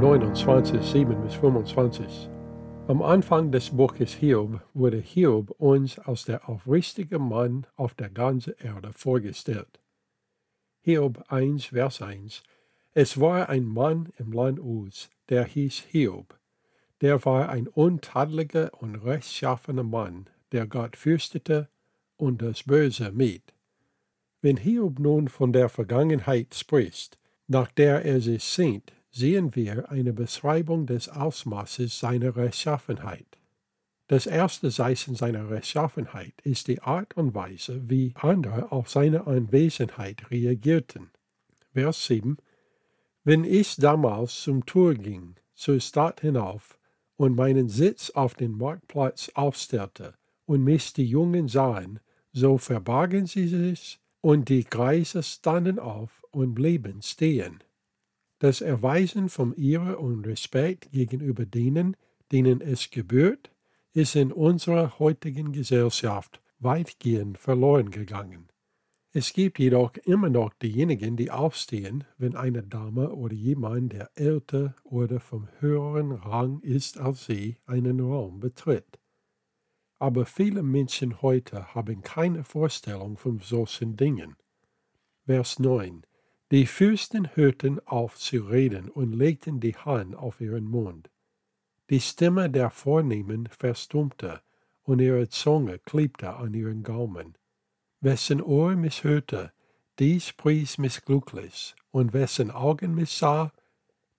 29, 7 bis 25. Am Anfang des Buches Hiob wurde Hiob uns als der aufrichtige Mann auf der ganzen Erde vorgestellt. Hiob 1, Vers 1 Es war ein Mann im Land Uz, der hieß Hiob. Der war ein untadeliger und rechtschaffener Mann, der Gott fürchtete und das Böse mied. Wenn Hiob nun von der Vergangenheit spricht, nach der er sich sehnt, sehen wir eine Beschreibung des Ausmaßes seiner Rechtschaffenheit. Das erste Zeichen seiner Rechtschaffenheit ist die Art und Weise, wie andere auf seine Anwesenheit reagierten. Vers 7 Wenn ich damals zum Tor ging, zur Stadt hinauf, und meinen Sitz auf den Marktplatz aufstellte, und mich die Jungen sahen, so verbargen sie sich, und die Greise standen auf und blieben stehen. Das Erweisen von Ehre und Respekt gegenüber denen, denen es gebührt, ist in unserer heutigen Gesellschaft weitgehend verloren gegangen. Es gibt jedoch immer noch diejenigen, die aufstehen, wenn eine Dame oder jemand, der älter oder vom höheren Rang ist als sie, einen Raum betritt. Aber viele Menschen heute haben keine Vorstellung von solchen Dingen. Vers 9 die Fürsten hörten auf zu reden und legten die Hand auf ihren Mund. Die Stimme der Vornehmen verstummte und ihre Zunge klebte an ihren Gaumen. Wessen Ohr mich hörte, dies pries mich glücklich, und wessen Augen mich sah,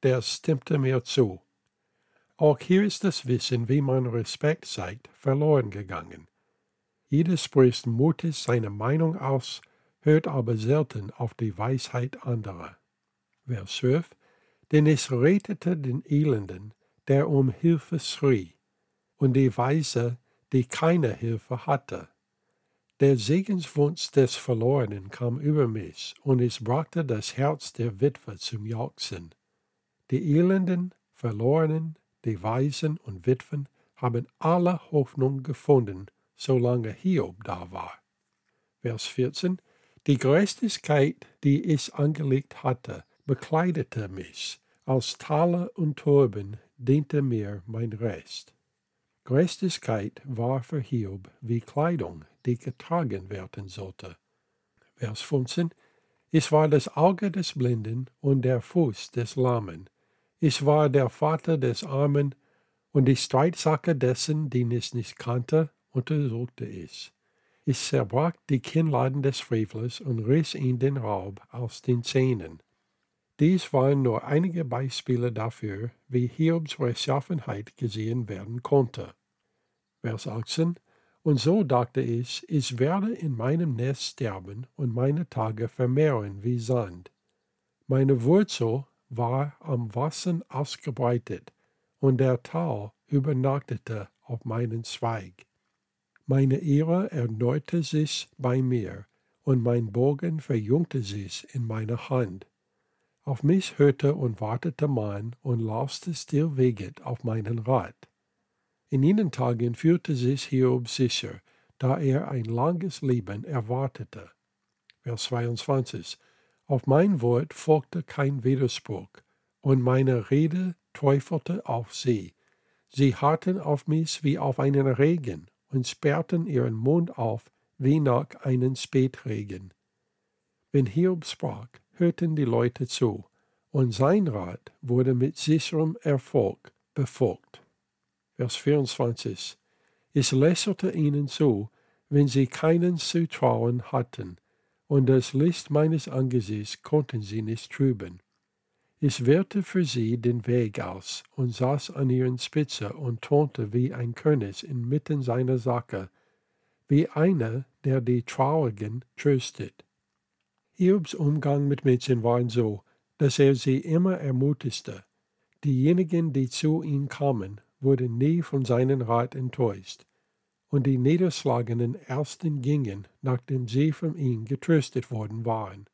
der stimmte mir zu. Auch hier ist das Wissen, wie man Respekt zeigt, verloren gegangen. Jeder spricht mutig seine Meinung aus hört aber selten auf die Weisheit anderer. Vers 12 Denn es rettete den Elenden, der um Hilfe schrie, und die Weise, die keine Hilfe hatte. Der Segenswunsch des Verlorenen kam über mich, und es brachte das Herz der Witwe zum Jauchzen. Die Elenden, Verlorenen, die Weisen und Witwen haben alle Hoffnung gefunden, solange Hiob da war. Vers 14 die Gerechtigkeit, die ich angelegt hatte, bekleidete mich. Als Taler und Turben diente mir mein Rest. Gerechtigkeit war für Hiob wie Kleidung, die getragen werden sollte. Vers 15 Ich war das Auge des Blinden und der Fuß des Lahmen. Ich war der Vater des Armen und die Streitsache dessen, den ich nicht kannte, untersuchte ich. Ich zerbrach die Kinnladen des Frevlers und riss ihn den Raub aus den Zähnen. Dies waren nur einige Beispiele dafür, wie Hiobs Rechtschaffenheit gesehen werden konnte. Vers 18 Und so dachte ich, ich werde in meinem Nest sterben und meine Tage vermehren wie Sand. Meine Wurzel war am Wasser ausgebreitet, und der Tau übernachtete auf meinen Zweig. Meine Ehre erneute sich bei mir, und mein Bogen verjüngte sich in meiner Hand. Auf mich hörte und wartete man und lauste stillweget auf meinen Rat. In jenen Tagen fühlte sich Hiob sicher, da er ein langes Leben erwartete. Vers 22 Auf mein Wort folgte kein Widerspruch, und meine Rede teufelte auf sie. Sie harrten auf mich wie auf einen Regen, und sperrten ihren Mund auf wie nach einem Spätregen. Wenn Hiob sprach, hörten die Leute zu, und sein Rat wurde mit sicherem Erfolg befolgt. Vers 24 Ich lächelte ihnen zu, wenn sie keinen zu trauen hatten, und das Licht meines Angesichts konnten sie nicht trüben. Ich wählte für sie den Weg aus und saß an ihren Spitze und turnte wie ein König inmitten seiner Sache, wie einer, der die Traurigen tröstet. Hiobs Umgang mit Mädchen war so, dass er sie immer ermutigte. Diejenigen, die zu ihm kamen, wurden nie von seinem Rat enttäuscht, und die Niederschlagenen ersten gingen, nachdem sie von ihm getröstet worden waren.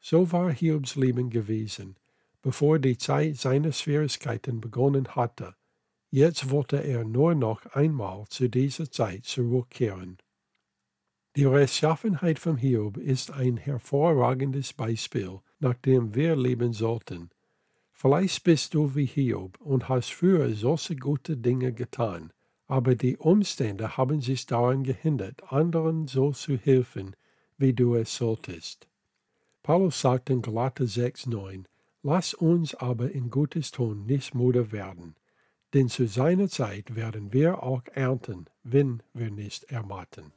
So war Hiobs Leben gewesen, bevor die Zeit seiner Schwierigkeiten begonnen hatte. Jetzt wollte er nur noch einmal zu dieser Zeit zurückkehren. Die Rechtschaffenheit von Hiob ist ein hervorragendes Beispiel, nach dem wir leben sollten. Vielleicht bist du wie Hiob und hast früher solche gute Dinge getan, aber die Umstände haben sich daran gehindert, anderen so zu helfen, wie du es solltest. Paulus sagt in Galater 6,9: Lass uns aber in Gutes tun nicht müde werden, denn zu seiner Zeit werden wir auch ernten, wenn wir nicht ermatten.